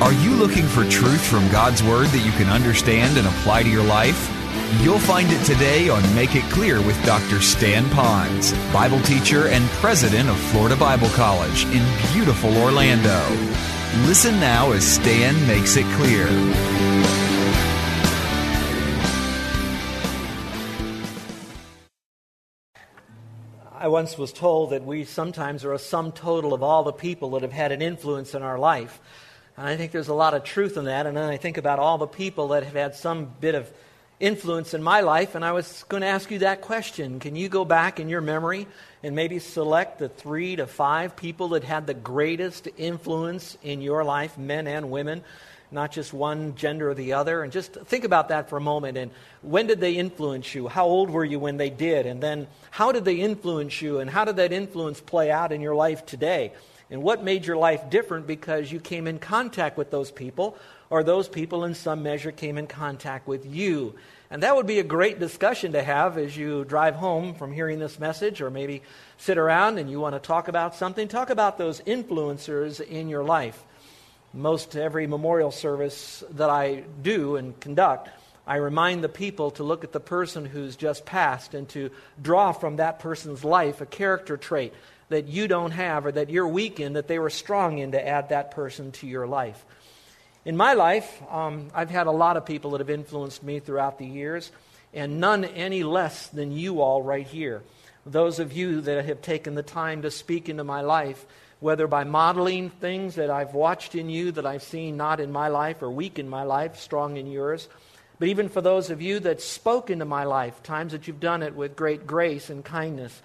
Are you looking for truth from God's Word that you can understand and apply to your life? You'll find it today on Make It Clear with Dr. Stan Ponz, Bible teacher and president of Florida Bible College in beautiful Orlando. Listen now as Stan makes it clear. I once was told that we sometimes are a sum total of all the people that have had an influence in our life. And I think there's a lot of truth in that. And then I think about all the people that have had some bit of influence in my life. And I was going to ask you that question. Can you go back in your memory and maybe select the three to five people that had the greatest influence in your life, men and women? not just one gender or the other. And just think about that for a moment. And when did they influence you? How old were you when they did? And then how did they influence you? And how did that influence play out in your life today? And what made your life different because you came in contact with those people, or those people in some measure came in contact with you? And that would be a great discussion to have as you drive home from hearing this message, or maybe sit around and you want to talk about something. Talk about those influencers in your life most every memorial service that I do and conduct, I remind the people to look at the person who's just passed and to draw from that person's life a character trait that you don't have or that you're weak in, that they were strong in, to add that person to your life. In my life, um, I've had a lot of people that have influenced me throughout the years, and none any less than you all right here. Those of you that have taken the time to speak into my life whether by modeling things that I've watched in you that I've seen not in my life or weak in my life, strong in yours. But even for those of you that spoke into my life, times that you've done it with great grace and kindness.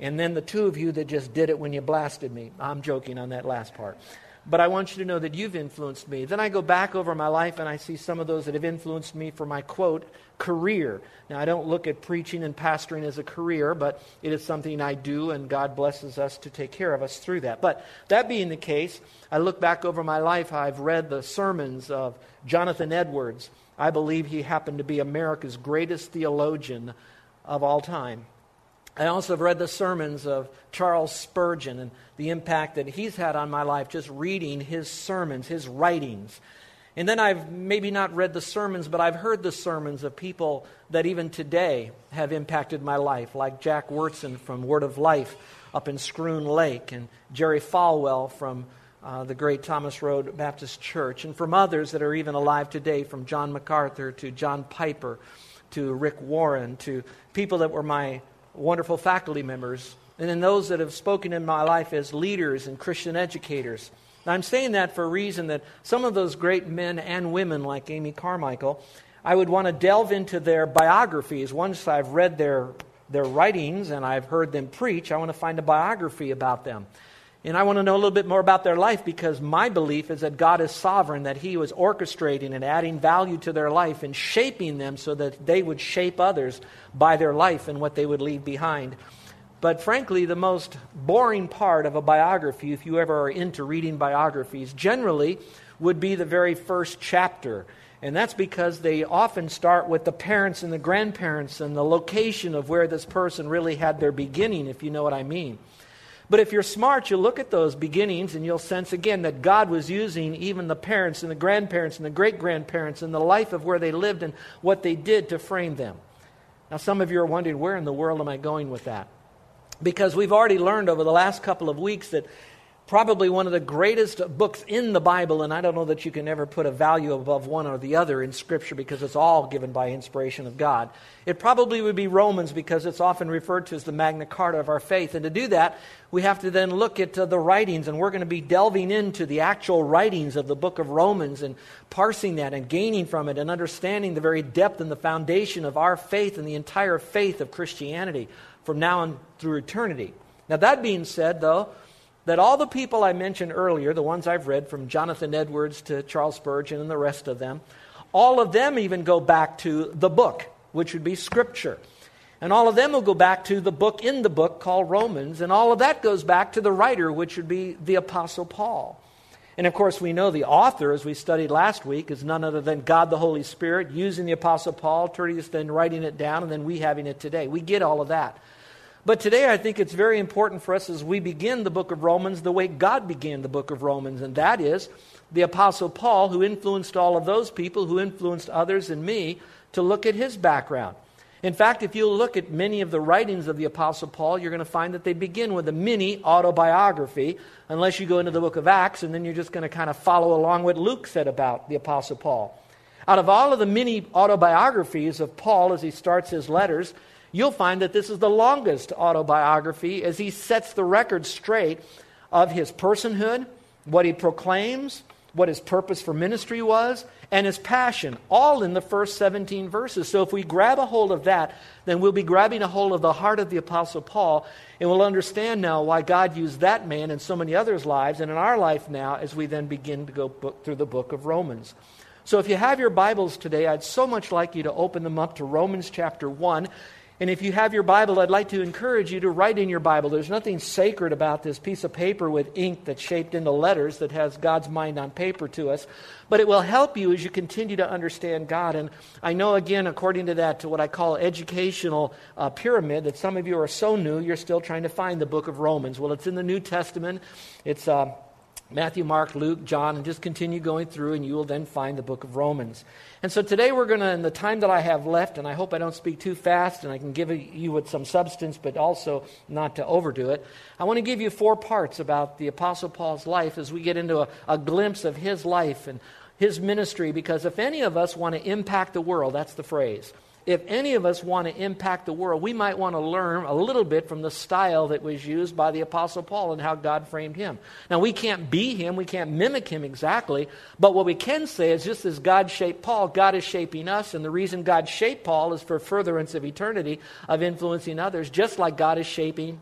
And then the two of you that just did it when you blasted me. I'm joking on that last part. But I want you to know that you've influenced me. Then I go back over my life and I see some of those that have influenced me for my quote, career. Now, I don't look at preaching and pastoring as a career, but it is something I do, and God blesses us to take care of us through that. But that being the case, I look back over my life. I've read the sermons of Jonathan Edwards. I believe he happened to be America's greatest theologian of all time. I also have read the sermons of Charles Spurgeon and the impact that he's had on my life just reading his sermons, his writings. And then I've maybe not read the sermons, but I've heard the sermons of people that even today have impacted my life, like Jack Wyrtzen from Word of Life up in Schroon Lake, and Jerry Falwell from uh, the great Thomas Road Baptist Church, and from others that are even alive today, from John MacArthur to John Piper to Rick Warren to people that were my wonderful faculty members, and then those that have spoken in my life as leaders and Christian educators. I'm saying that for a reason that some of those great men and women, like Amy Carmichael, I would want to delve into their biographies. Once I've read their, their writings and I've heard them preach, I want to find a biography about them. And I want to know a little bit more about their life because my belief is that God is sovereign, that He was orchestrating and adding value to their life and shaping them so that they would shape others by their life and what they would leave behind. But frankly, the most boring part of a biography, if you ever are into reading biographies, generally would be the very first chapter. And that's because they often start with the parents and the grandparents and the location of where this person really had their beginning, if you know what I mean. But if you're smart, you'll look at those beginnings and you'll sense again that God was using even the parents and the grandparents and the great grandparents and the life of where they lived and what they did to frame them. Now, some of you are wondering, where in the world am I going with that? Because we've already learned over the last couple of weeks that probably one of the greatest books in the Bible, and I don't know that you can ever put a value above one or the other in Scripture because it's all given by inspiration of God. It probably would be Romans because it's often referred to as the Magna Carta of our faith. And to do that, we have to then look at uh, the writings, and we're going to be delving into the actual writings of the book of Romans and parsing that and gaining from it and understanding the very depth and the foundation of our faith and the entire faith of Christianity from now on through eternity. Now, that being said, though, that all the people I mentioned earlier, the ones I've read from Jonathan Edwards to Charles Spurgeon and the rest of them, all of them even go back to the book, which would be Scripture. And all of them will go back to the book in the book called Romans, and all of that goes back to the writer, which would be the Apostle Paul. And of course, we know the author, as we studied last week, is none other than God the Holy Spirit, using the Apostle Paul, Tertius then writing it down, and then we having it today. We get all of that. But today, I think it's very important for us as we begin the book of Romans the way God began the book of Romans, and that is the Apostle Paul, who influenced all of those people, who influenced others and me, to look at his background. In fact, if you look at many of the writings of the Apostle Paul, you're going to find that they begin with a mini autobiography, unless you go into the book of Acts, and then you're just going to kind of follow along what Luke said about the Apostle Paul. Out of all of the mini autobiographies of Paul as he starts his letters, you'll find that this is the longest autobiography as he sets the record straight of his personhood, what he proclaims, what his purpose for ministry was, and his passion, all in the first 17 verses. So if we grab a hold of that, then we'll be grabbing a hold of the heart of the Apostle Paul, and we'll understand now why God used that man in so many others' lives and in our life now as we then begin to go through the book of Romans. So if you have your Bibles today, I'd so much like you to open them up to Romans chapter 1. And if you have your Bible, I'd like to encourage you to write in your Bible. There's nothing sacred about this piece of paper with ink that's shaped into letters that has God's mind on paper to us. But it will help you as you continue to understand God. And I know, again, according to that, to what I call educational uh, pyramid, that some of you are so new, you're still trying to find the book of Romans. Well, it's in the New Testament. It's. Uh, Matthew, Mark, Luke, John, and just continue going through, and you will then find the book of Romans. And so today we're going to, in the time that I have left, and I hope I don't speak too fast and I can give you with some substance, but also not to overdo it, I want to give you four parts about the Apostle Paul's life as we get into a, a glimpse of his life and his ministry, because if any of us want to impact the world, that's the phrase if any of us want to impact the world, we might want to learn a little bit from the style that was used by the Apostle Paul and how God framed him. Now, we can't be him, we can't mimic him exactly, but what we can say is just as God shaped Paul, God is shaping us, and the reason God shaped Paul is for furtherance of eternity, of influencing others, just like God is shaping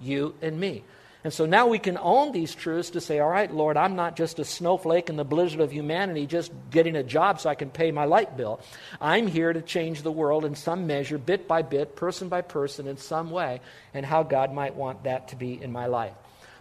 you and me. And so now we can own these truths to say, all right, Lord, I'm not just a snowflake in the blizzard of humanity just getting a job so I can pay my light bill. I'm here to change the world in some measure, bit by bit, person by person, in some way, and how God might want that to be in my life.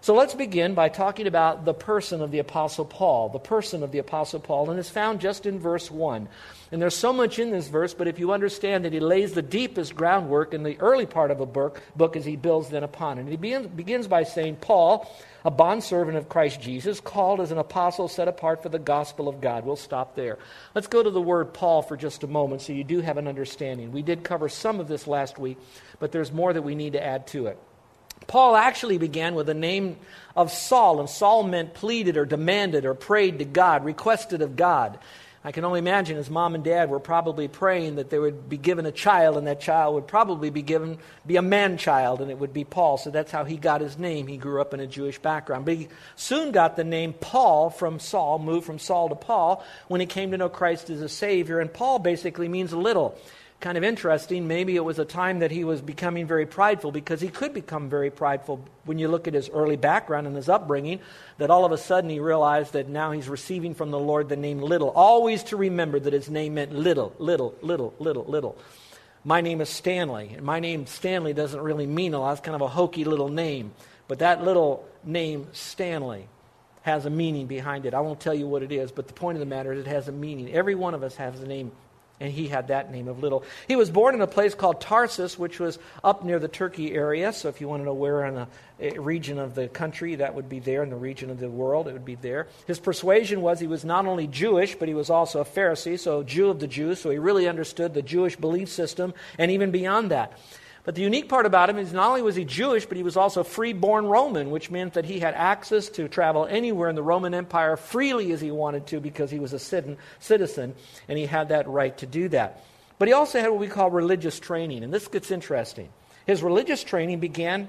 So let's begin by talking about the person of the Apostle Paul. The person of the Apostle Paul, and it's found just in verse 1. And there's so much in this verse, but if you understand that he lays the deepest groundwork in the early part of a book, book as he builds then upon it. And he begins, begins by saying, Paul, a bondservant of Christ Jesus, called as an apostle set apart for the gospel of God. We'll stop there. Let's go to the word Paul for just a moment so you do have an understanding. We did cover some of this last week, but there's more that we need to add to it. Paul actually began with the name of Saul, and Saul meant pleaded or demanded or prayed to God, requested of God. I can only imagine his mom and dad were probably praying that they would be given a child, and that child would probably be given be a man child, and it would be Paul. So that's how he got his name. He grew up in a Jewish background, but he soon got the name Paul from Saul, moved from Saul to Paul when he came to know Christ as a Savior. And Paul basically means little kind of interesting. Maybe it was a time that he was becoming very prideful because he could become very prideful when you look at his early background and his upbringing, that all of a sudden he realized that now he's receiving from the Lord the name little. Always to remember that his name meant little, little, little, little, little. My name is Stanley, and my name Stanley doesn't really mean a lot. It's kind of a hokey little name. But that little name, Stanley, has a meaning behind it. I won't tell you what it is, but the point of the matter is it has a meaning. Every one of us has a name and he had that name of little. He was born in a place called Tarsus, which was up near the Turkey area. So if you want to know where in a region of the country, that would be there. In the region of the world, it would be there. His persuasion was he was not only Jewish, but he was also a Pharisee, so Jew of the Jews. So he really understood the Jewish belief system and even beyond that. But the unique part about him is not only was he Jewish, but he was also free-born Roman, which meant that he had access to travel anywhere in the Roman Empire freely as he wanted to because he was a citizen, and he had that right to do that. But he also had what we call religious training, and this gets interesting. His religious training began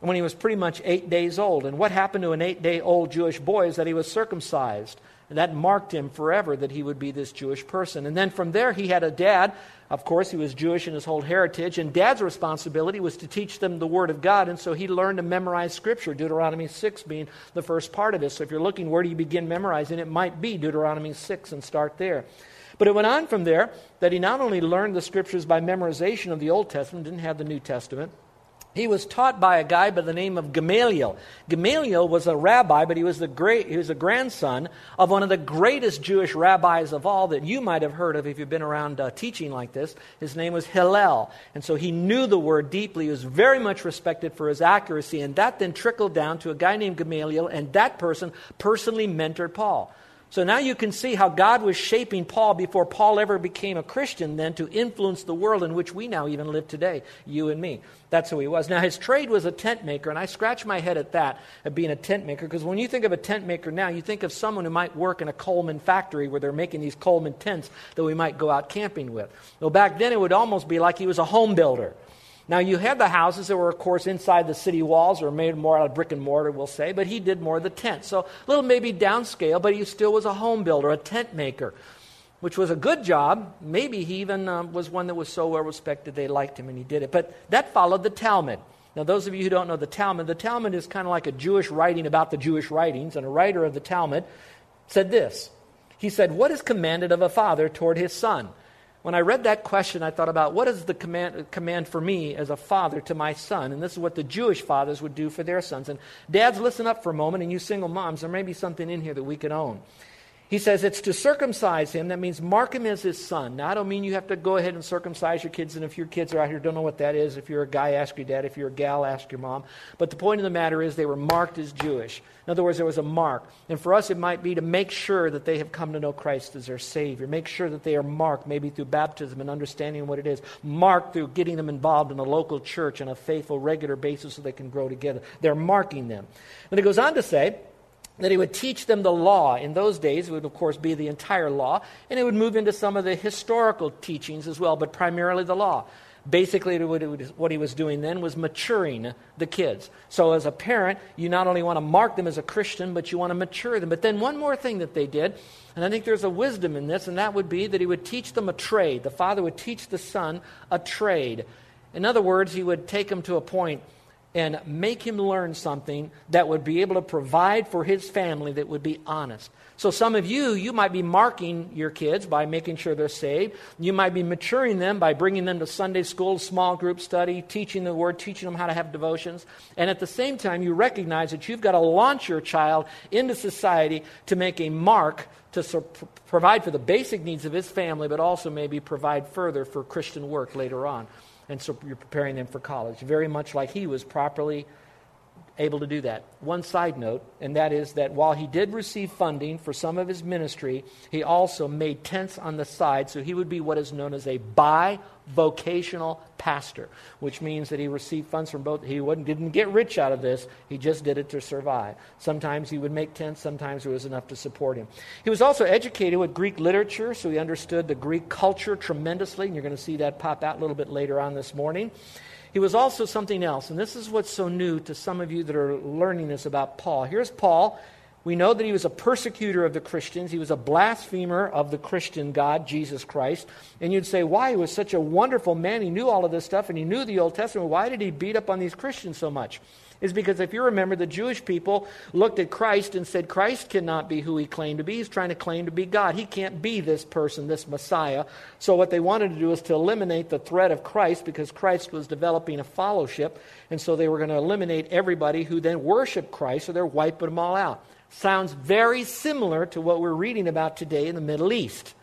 when he was pretty much eight days old. And what happened to an eight day old Jewish boy is that he was circumcised. And that marked him forever that he would be this Jewish person. And then from there, he had a dad. Of course, he was Jewish in his whole heritage. And dad's responsibility was to teach them the Word of God. And so he learned to memorize Scripture, Deuteronomy 6 being the first part of it. So if you're looking, where do you begin memorizing? It might be Deuteronomy 6 and start there. But it went on from there that he not only learned the Scriptures by memorization of the Old Testament, didn't have the New Testament, he was taught by a guy by the name of Gamaliel. Gamaliel was a rabbi, but he was, the great, he was a grandson of one of the greatest Jewish rabbis of all that you might have heard of if you've been around uh, teaching like this. His name was Hillel. And so he knew the word deeply. He was very much respected for his accuracy. And that then trickled down to a guy named Gamaliel, and that person personally mentored Paul. So now you can see how God was shaping Paul before Paul ever became a Christian, then to influence the world in which we now even live today, you and me. That's who he was. Now, his trade was a tent maker, and I scratch my head at that, of being a tent maker, because when you think of a tent maker now, you think of someone who might work in a Coleman factory where they're making these Coleman tents that we might go out camping with. Well, back then it would almost be like he was a home builder. Now, you had the houses that were, of course, inside the city walls or made more out of brick and mortar, we'll say, but he did more of the tent. So, a little maybe downscale, but he still was a home builder, a tent maker, which was a good job. Maybe he even uh, was one that was so well respected they liked him and he did it. But that followed the Talmud. Now, those of you who don't know the Talmud, the Talmud is kind of like a Jewish writing about the Jewish writings, and a writer of the Talmud said this. He said, What is commanded of a father toward his son? When I read that question, I thought about what is the command, command for me as a father to my son? And this is what the Jewish fathers would do for their sons. And dads, listen up for a moment, and you single moms, there may be something in here that we can own. He says it's to circumcise him. That means mark him as his son. Now, I don't mean you have to go ahead and circumcise your kids. And if your kids are out here, don't know what that is. If you're a guy, ask your dad. If you're a gal, ask your mom. But the point of the matter is they were marked as Jewish. In other words, there was a mark. And for us, it might be to make sure that they have come to know Christ as their Savior. Make sure that they are marked, maybe through baptism and understanding what it is. Marked through getting them involved in a local church on a faithful, regular basis so they can grow together. They're marking them. And it goes on to say, that he would teach them the law. In those days, it would, of course, be the entire law, and it would move into some of the historical teachings as well, but primarily the law. Basically, what he was doing then was maturing the kids. So, as a parent, you not only want to mark them as a Christian, but you want to mature them. But then, one more thing that they did, and I think there's a wisdom in this, and that would be that he would teach them a trade. The father would teach the son a trade. In other words, he would take them to a point and make him learn something that would be able to provide for his family that would be honest. So, some of you, you might be marking your kids by making sure they're saved. You might be maturing them by bringing them to Sunday school, small group study, teaching the word, teaching them how to have devotions. And at the same time, you recognize that you've got to launch your child into society to make a mark to provide for the basic needs of his family, but also maybe provide further for Christian work later on and so you're preparing them for college, very much like he was properly able to do that. One side note, and that is that while he did receive funding for some of his ministry, he also made tents on the side, so he would be what is known as a bivocational pastor, which means that he received funds from both. He didn't get rich out of this, he just did it to survive. Sometimes he would make tents, sometimes it was enough to support him. He was also educated with Greek literature, so he understood the Greek culture tremendously, and you're going to see that pop out a little bit later on this morning. He was also something else, and this is what's so new to some of you that are learning this about Paul. Here's Paul. We know that he was a persecutor of the Christians. He was a blasphemer of the Christian God, Jesus Christ. And you'd say, why? He was such a wonderful man. He knew all of this stuff and he knew the Old Testament. Why did he beat up on these Christians so much? Is because if you remember, the Jewish people looked at Christ and said, Christ cannot be who he claimed to be. He's trying to claim to be God. He can't be this person, this Messiah. So, what they wanted to do was to eliminate the threat of Christ because Christ was developing a fellowship. And so they were going to eliminate everybody who then worshiped Christ, so they're wiping them all out. Sounds very similar to what we're reading about today in the Middle East.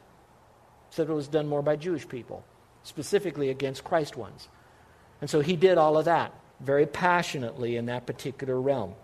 Except it was done more by Jewish people, specifically against Christ ones. And so he did all of that very passionately in that particular realm.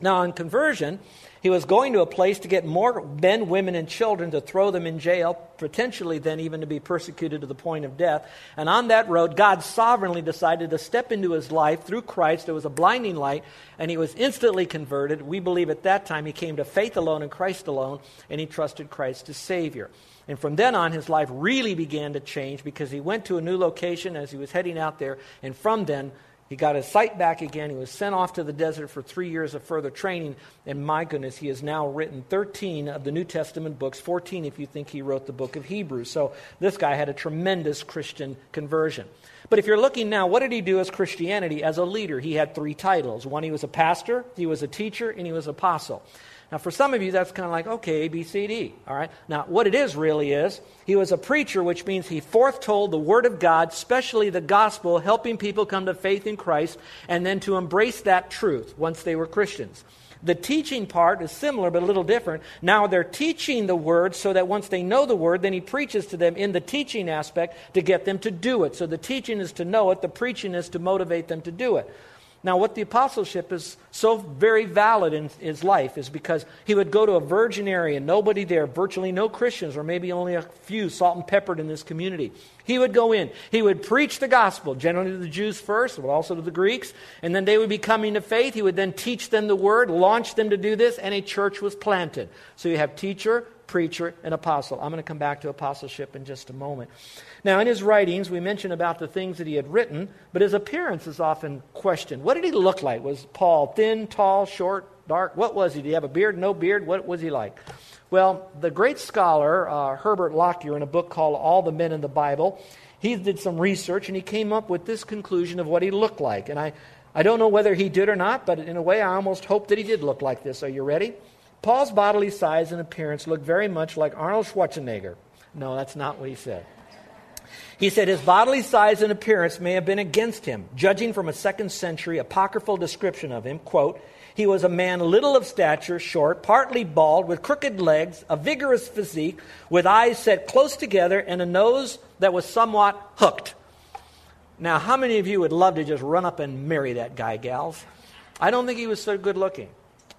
Now, on conversion, he was going to a place to get more men, women, and children to throw them in jail, potentially then even to be persecuted to the point of death. And on that road, God sovereignly decided to step into his life through Christ. There was a blinding light, and he was instantly converted. We believe at that time he came to faith alone in Christ alone, and he trusted Christ as Savior. And from then on, his life really began to change because he went to a new location as he was heading out there, and from then, He got his sight back again. He was sent off to the desert for three years of further training. And my goodness, he has now written 13 of the New Testament books, 14 if you think he wrote the book of Hebrews. So this guy had a tremendous Christian conversion. But if you're looking now, what did he do as Christianity as a leader? He had three titles. One, he was a pastor, he was a teacher, and he was apostle. Now, for some of you, that's kind of like, okay, A, B, C, D. All right? Now, what it is really is, he was a preacher, which means he foretold the Word of God, especially the gospel, helping people come to faith in Christ, and then to embrace that truth once they were Christians. The teaching part is similar but a little different. Now they're teaching the word so that once they know the word, then he preaches to them in the teaching aspect to get them to do it. So the teaching is to know it, the preaching is to motivate them to do it. Now, what the apostleship is so very valid in his life is because he would go to a virgin area, nobody there, virtually no Christians, or maybe only a few salt and peppered in this community. He would go in, he would preach the gospel, generally to the Jews first, but also to the Greeks, and then they would be coming to faith. He would then teach them the word, launch them to do this, and a church was planted. So you have teacher, preacher, and apostle. I'm going to come back to apostleship in just a moment. Now, in his writings, we mention about the things that he had written, but his appearance is often questioned. What did he look like? Was Paul thin, tall, short, dark? What was he? Did he have a beard, no beard? What was he like? Well, the great scholar uh, Herbert Lockyer, in a book called All the Men in the Bible, he did some research and he came up with this conclusion of what he looked like. And I, I don't know whether he did or not, but in a way, I almost hope that he did look like this. Are you ready? Paul's bodily size and appearance looked very much like Arnold Schwarzenegger. No, that's not what he said. He said his bodily size and appearance may have been against him, judging from a second century apocryphal description of him. Quote, he was a man little of stature, short, partly bald, with crooked legs, a vigorous physique, with eyes set close together, and a nose that was somewhat hooked. Now, how many of you would love to just run up and marry that guy, gals? I don't think he was so good looking.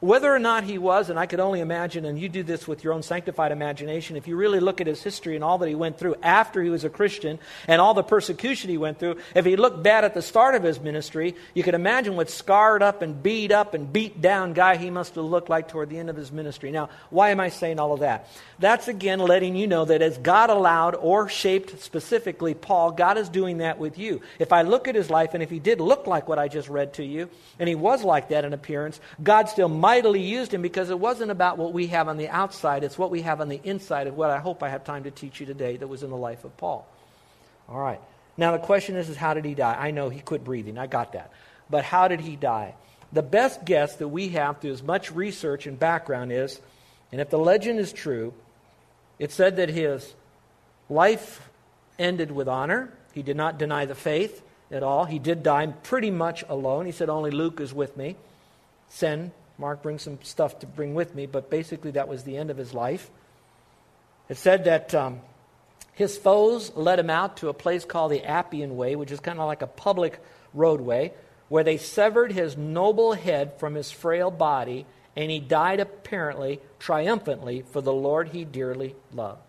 Whether or not he was, and I could only imagine, and you do this with your own sanctified imagination, if you really look at his history and all that he went through after he was a Christian and all the persecution he went through, if he looked bad at the start of his ministry, you could imagine what scarred up and beat up and beat down guy he must have looked like toward the end of his ministry. Now, why am I saying all of that? That's again letting you know that as God allowed or shaped specifically Paul, God is doing that with you. If I look at his life, and if he did look like what I just read to you, and he was like that in appearance, God still mightily used him because it wasn't about what we have on the outside, it's what we have on the inside of what I hope I have time to teach you today that was in the life of Paul. All right. Now, the question is, is how did he die? I know he quit breathing. I got that. But how did he die? The best guess that we have through as much research and background is, and if the legend is true, it said that his life ended with honor. He did not deny the faith at all. He did die pretty much alone. He said, Only Luke is with me. Send Mark, brings some stuff to bring with me, but basically that was the end of his life. It said that um, his foes led him out to a place called the Appian Way, which is kind of like a public roadway, where they severed his noble head from his frail body, and he died apparently triumphantly for the Lord he dearly loved.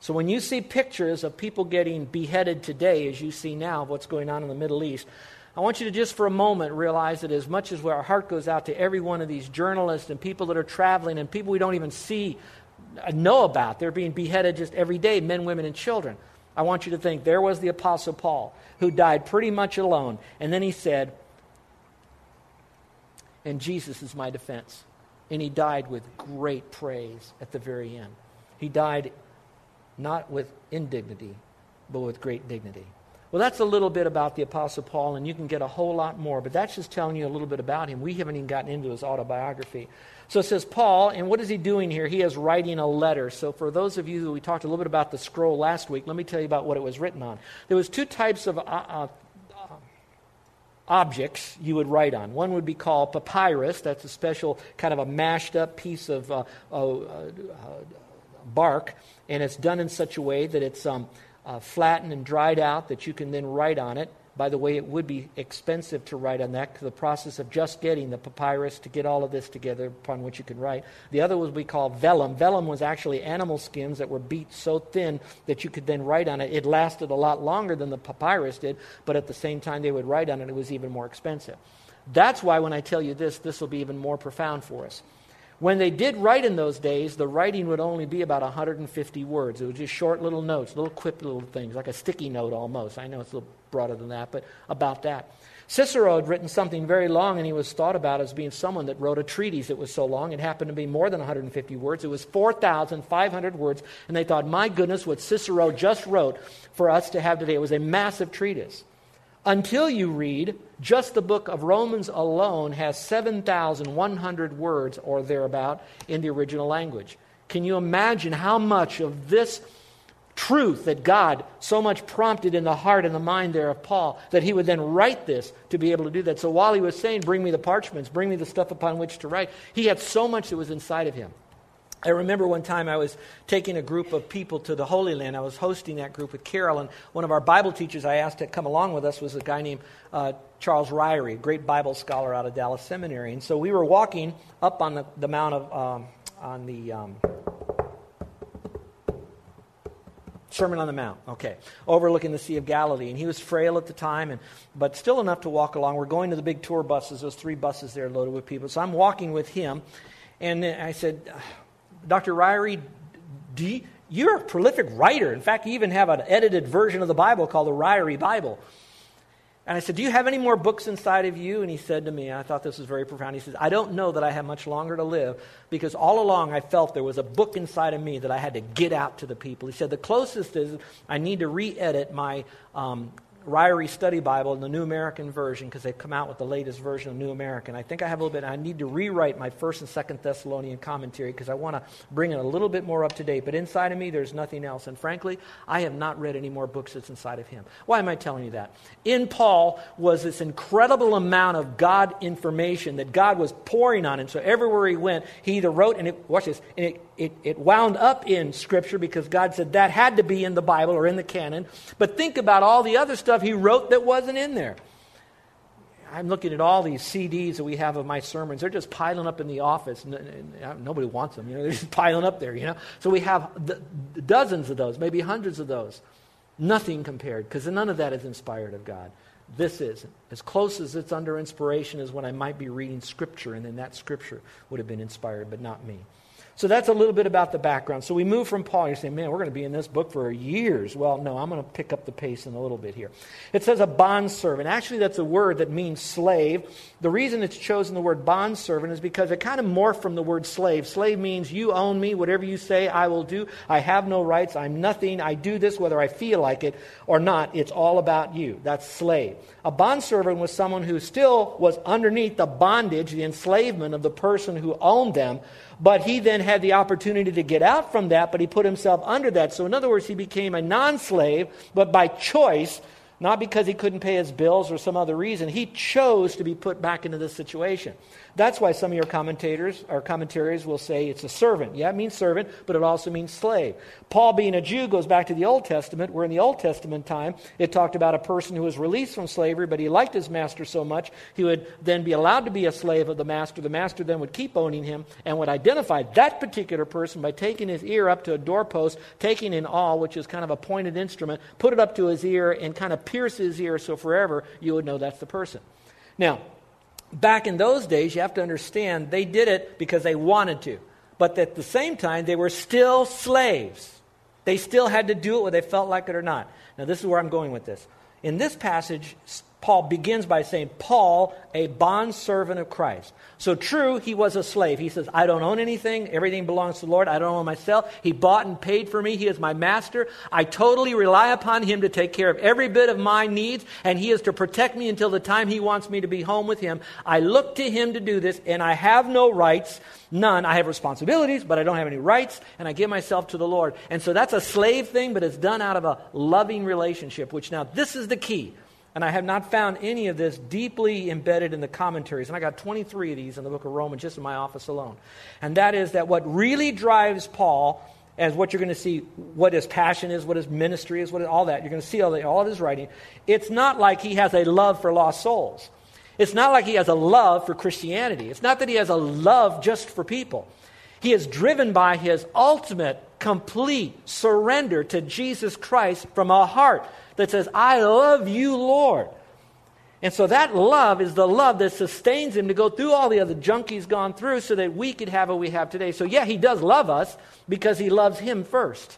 So when you see pictures of people getting beheaded today, as you see now of what's going on in the Middle East, I want you to just for a moment realize that as much as our heart goes out to every one of these journalists and people that are traveling and people we don't even see, uh, know about, they're being beheaded just every day, men, women, and children. I want you to think there was the Apostle Paul who died pretty much alone. And then he said, And Jesus is my defense. And he died with great praise at the very end. He died not with indignity, but with great dignity. Well, that's a little bit about the Apostle Paul, and you can get a whole lot more, but that's just telling you a little bit about him. We haven't even gotten into his autobiography. So it says Paul, and what is he doing here? He is writing a letter. So for those of you who we talked a little bit about the scroll last week, let me tell you about what it was written on. There was two types of uh, uh, objects you would write on. One would be called papyrus. That's a special kind of a mashed up piece of uh, uh, uh bark, and it's done in such a way that it's um, uh, flattened and dried out that you can then write on it. By the way, it would be expensive to write on that because the process of just getting the papyrus to get all of this together upon which you can write. The other was we call vellum. Vellum was actually animal skins that were beat so thin that you could then write on it. It lasted a lot longer than the papyrus did, but at the same time they would write on it, it was even more expensive. That's why when I tell you this, this will be even more profound for us. When they did write in those days, the writing would only be about 150 words. It was just short little notes, little quip little things, like a sticky note almost. I know it's a little broader than that, but about that. Cicero had written something very long, and he was thought about as being someone that wrote a treatise that was so long. It happened to be more than 150 words. It was 4,500 words, and they thought, my goodness, what Cicero just wrote for us to have today. It was a massive treatise. Until you read, just the book of Romans alone has 7,100 words or thereabout in the original language. Can you imagine how much of this truth that God so much prompted in the heart and the mind there of Paul that he would then write this to be able to do that? So while he was saying, Bring me the parchments, bring me the stuff upon which to write, he had so much that was inside of him. I remember one time I was taking a group of people to the Holy Land. I was hosting that group with Carol, and one of our Bible teachers I asked to come along with us was a guy named uh, Charles Ryrie, a great Bible scholar out of Dallas Seminary. And so we were walking up on the, the Mount of, um, on the um, Sermon on the Mount, okay, overlooking the Sea of Galilee. And he was frail at the time, and, but still enough to walk along. We're going to the big tour buses, those three buses there loaded with people. So I'm walking with him, and I said, Dr. Ryrie, you, you're a prolific writer. In fact, you even have an edited version of the Bible called the Ryrie Bible. And I said, Do you have any more books inside of you? And he said to me, I thought this was very profound. He says, I don't know that I have much longer to live because all along I felt there was a book inside of me that I had to get out to the people. He said, The closest is I need to re edit my um, Ryrie Study Bible in the New American Version because they've come out with the latest version of New American. I think I have a little bit. I need to rewrite my First and Second Thessalonian commentary because I want to bring it a little bit more up to date. But inside of me, there's nothing else. And frankly, I have not read any more books that's inside of him. Why am I telling you that? In Paul was this incredible amount of God information that God was pouring on him. So everywhere he went, he either wrote and it, watch this, and it it, it wound up in Scripture because God said that had to be in the Bible or in the canon. But think about all the other stuff He wrote that wasn't in there. I'm looking at all these CDs that we have of my sermons. They're just piling up in the office. Nobody wants them. You know, they're just piling up there. You know, so we have dozens of those, maybe hundreds of those. Nothing compared, because none of that is inspired of God. This is as close as it's under inspiration as when I might be reading Scripture, and then that Scripture would have been inspired, but not me. So that's a little bit about the background. So we move from Paul. You say, man, we're going to be in this book for years. Well, no, I'm going to pick up the pace in a little bit here. It says a bondservant. Actually, that's a word that means slave. The reason it's chosen the word bondservant is because it kind of morphed from the word slave. Slave means you own me. Whatever you say, I will do. I have no rights. I'm nothing. I do this whether I feel like it or not. It's all about you. That's slave. A bondservant was someone who still was underneath the bondage, the enslavement of the person who owned them but he then had the opportunity to get out from that, but he put himself under that. So, in other words, he became a non slave, but by choice, not because he couldn't pay his bills or some other reason. He chose to be put back into this situation. That's why some of your commentators or commentaries will say it's a servant. Yeah, it means servant, but it also means slave. Paul, being a Jew, goes back to the Old Testament, where in the Old Testament time, it talked about a person who was released from slavery, but he liked his master so much, he would then be allowed to be a slave of the master. The master then would keep owning him and would identify that particular person by taking his ear up to a doorpost, taking an awl, which is kind of a pointed instrument, put it up to his ear, and kind of pierce his ear so forever you would know that's the person. Now, back in those days, you have to understand they did it because they wanted to. But at the same time, they were still slaves. They still had to do it whether they felt like it or not. Now, this is where I'm going with this. In this passage, Paul begins by saying, Paul, a bondservant of Christ. So true, he was a slave. He says, I don't own anything. Everything belongs to the Lord. I don't own myself. He bought and paid for me. He is my master. I totally rely upon him to take care of every bit of my needs, and he is to protect me until the time he wants me to be home with him. I look to him to do this, and I have no rights. None. I have responsibilities, but I don't have any rights, and I give myself to the Lord. And so that's a slave thing, but it's done out of a loving relationship, which now this is the key. And I have not found any of this deeply embedded in the commentaries. And I got 23 of these in the book of Romans just in my office alone. And that is that what really drives Paul, as what you're going to see, what his passion is, what his ministry is, what all that, you're going to see all, the, all of his writing. It's not like he has a love for lost souls. It's not like he has a love for Christianity. It's not that he has a love just for people. He is driven by his ultimate, complete surrender to Jesus Christ from a heart that says, I love you, Lord. And so that love is the love that sustains him to go through all the other junk he's gone through so that we could have what we have today. So, yeah, he does love us because he loves him first.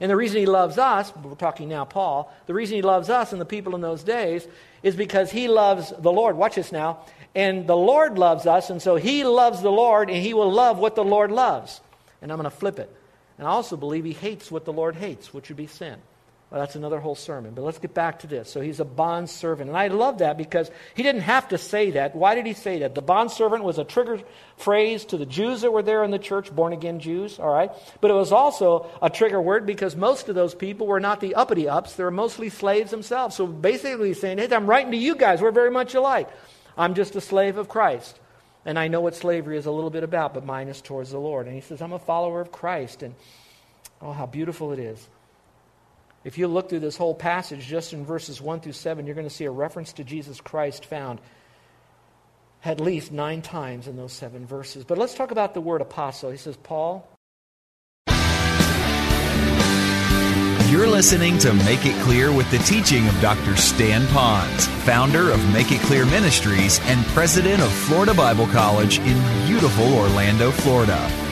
And the reason he loves us, we're talking now Paul, the reason he loves us and the people in those days is because he loves the Lord. Watch this now. And the Lord loves us, and so he loves the Lord, and he will love what the Lord loves. And I'm going to flip it. And I also believe he hates what the Lord hates, which would be sin. Well, that's another whole sermon. But let's get back to this. So he's a bond servant. And I love that because he didn't have to say that. Why did he say that? The bond servant was a trigger phrase to the Jews that were there in the church, born again Jews, all right? But it was also a trigger word because most of those people were not the uppity ups. They were mostly slaves themselves. So basically he's saying, hey, I'm writing to you guys. We're very much alike. I'm just a slave of Christ. And I know what slavery is a little bit about, but mine is towards the Lord. And he says, I'm a follower of Christ. And oh, how beautiful it is. If you look through this whole passage, just in verses 1 through 7, you're going to see a reference to Jesus Christ found at least nine times in those seven verses. But let's talk about the word apostle. He says, Paul. You're listening to Make It Clear with the teaching of Dr. Stan Ponz, founder of Make It Clear Ministries and president of Florida Bible College in beautiful Orlando, Florida.